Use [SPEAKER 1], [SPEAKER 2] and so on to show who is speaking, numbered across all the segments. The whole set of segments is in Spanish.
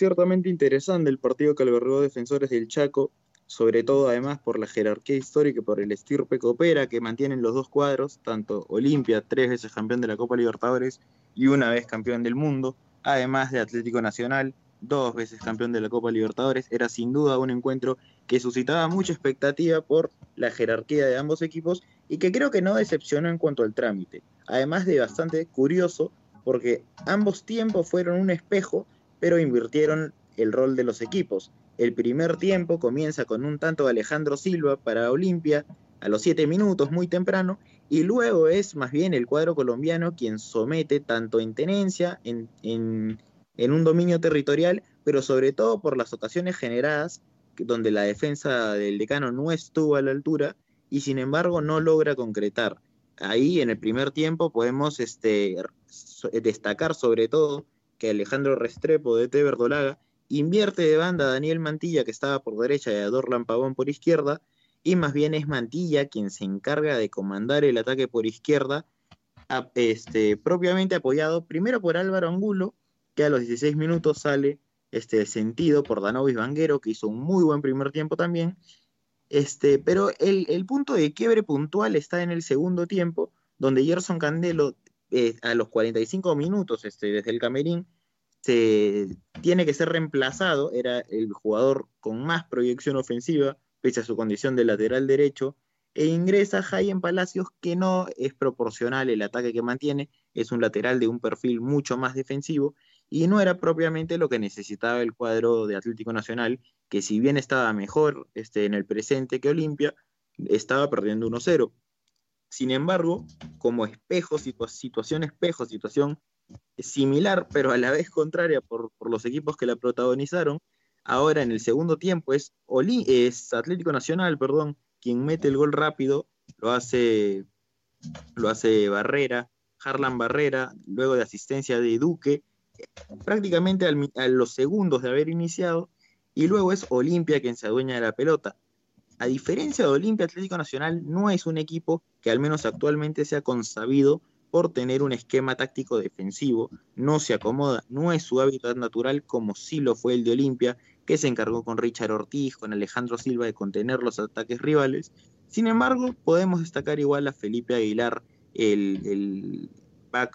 [SPEAKER 1] ciertamente interesante el partido que albergó Defensores del Chaco, sobre todo además por la jerarquía histórica y por el estirpe coopera que mantienen los dos cuadros, tanto Olimpia, tres veces campeón de la Copa Libertadores y una vez campeón del mundo, además de Atlético Nacional, dos veces campeón de la Copa Libertadores, era sin duda un encuentro que suscitaba mucha expectativa por la jerarquía de ambos equipos y que creo que no decepcionó en cuanto al trámite, además de bastante curioso porque ambos tiempos fueron un espejo pero invirtieron el rol de los equipos. El primer tiempo comienza con un tanto de Alejandro Silva para Olimpia a los 7 minutos, muy temprano, y luego es más bien el cuadro colombiano quien somete tanto en tenencia, en, en un dominio territorial, pero sobre todo por las ocasiones generadas, donde la defensa del decano no estuvo a la altura y sin embargo no logra concretar. Ahí en el primer tiempo podemos este, destacar sobre todo que Alejandro Restrepo de T. Invierte de banda a Daniel Mantilla, que estaba por derecha, y a Dorlan Pavón por izquierda, y más bien es Mantilla quien se encarga de comandar el ataque por izquierda, este, propiamente apoyado primero por Álvaro Angulo, que a los 16 minutos sale este, sentido por Danovis Vanguero, que hizo un muy buen primer tiempo también. Este, pero el, el punto de quiebre puntual está en el segundo tiempo, donde Gerson Candelo eh, a los 45 minutos este, desde el camerín se tiene que ser reemplazado, era el jugador con más proyección ofensiva, pese a su condición de lateral derecho, e ingresa Jaime Palacios, que no es proporcional el ataque que mantiene, es un lateral de un perfil mucho más defensivo, y no era propiamente lo que necesitaba el cuadro de Atlético Nacional, que si bien estaba mejor este, en el presente que Olimpia, estaba perdiendo 1-0. Sin embargo, como espejo, situación espejo, situación similar, pero a la vez contraria por, los equipos que la protagonizaron, ahora en el segundo tiempo es, es Atlético Nacional, perdón, quien mete el gol rápido, lo hace, lo hace Barrera, Harlan Barrera, luego de asistencia de Duque, prácticamente a los segundos de haber iniciado, y luego es Olimpia quien se adueña de la pelota a diferencia de Olimpia Atlético Nacional, no es un equipo que al menos actualmente sea consabido por tener un esquema táctico defensivo, no se acomoda, no es su hábitat natural como sí lo fue el de Olimpia, que se encargó con Richard Ortiz, con Alejandro Silva de contener los ataques rivales. Sin embargo, podemos destacar igual a Felipe Aguilar, el, back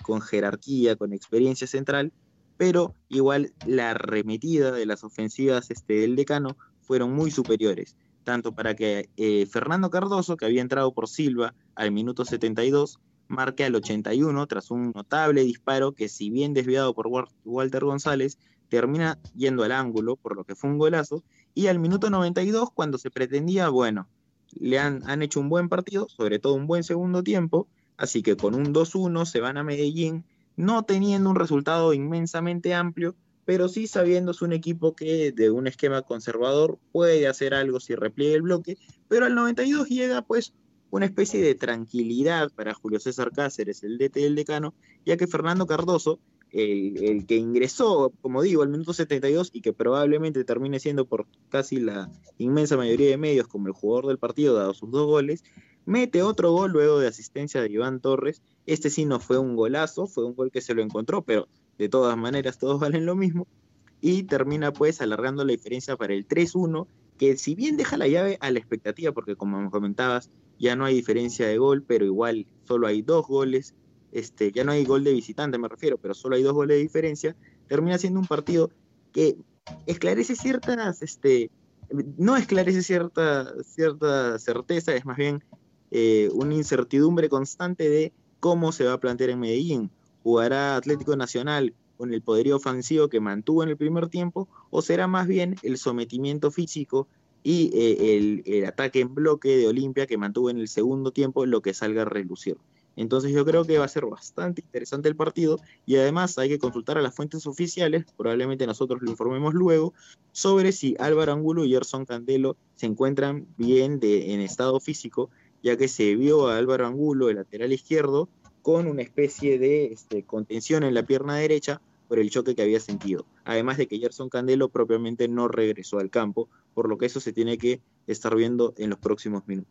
[SPEAKER 1] con jerarquía, con experiencia central, pero igual la arremetida de las ofensivas este, del decano fueron muy superiores, tanto para que eh, Fernando Cardoso, que había entrado por Silva al minuto 72, marque al 81 tras un notable disparo que si bien desviado por Walter González, termina yendo al ángulo, por lo que fue un golazo, y al minuto 92, cuando se pretendía, bueno, le han, han hecho un buen partido, sobre todo un buen segundo tiempo, así que con un 2-1 se van a Medellín, no teniendo un resultado inmensamente amplio, pero sí sabiendo es un equipo que de un esquema conservador puede hacer algo si repliegue el bloque, pero al 92 llega pues una especie de tranquilidad para Julio César Cáceres, el DT del decano, ya que Fernando Cardoso, el, que ingresó, como digo, al minuto 72 y que probablemente termine siendo por casi la inmensa mayoría de medios como el jugador del partido, dado sus dos goles, mete otro gol luego de asistencia de Iván Torres. Este sí no fue un golazo, fue un gol que se lo encontró, pero de todas maneras todos valen lo mismo, y termina pues alargando la diferencia para el 3-1, que si bien deja la llave a la expectativa, porque como me comentabas, ya no hay diferencia de gol, pero igual solo hay dos goles, este, ya no hay gol de visitante me refiero, pero solo hay dos goles de diferencia, termina siendo un partido que esclarece ciertas, este, no esclarece cierta, cierta certeza, es más bien eh, una incertidumbre constante de cómo se va a plantear en Medellín ¿Jugará Atlético Nacional con el poderío ofensivo que mantuvo en el primer tiempo o será más bien el sometimiento físico y eh, el, ataque en bloque de Olimpia que mantuvo en el segundo tiempo lo que salga a relucir? Entonces yo creo que va a ser bastante interesante el partido y además hay que consultar a las fuentes oficiales, probablemente nosotros lo informemos luego, sobre si Álvaro Angulo y Gerson Candelo se encuentran bien de, en estado físico, ya que se vio a Álvaro Angulo, el lateral izquierdo, con una especie de este, contención en la pierna derecha por el choque que había sentido. Además de que Gerson Candelo propiamente no regresó al campo, por lo que eso se tiene que estar viendo en los próximos minutos.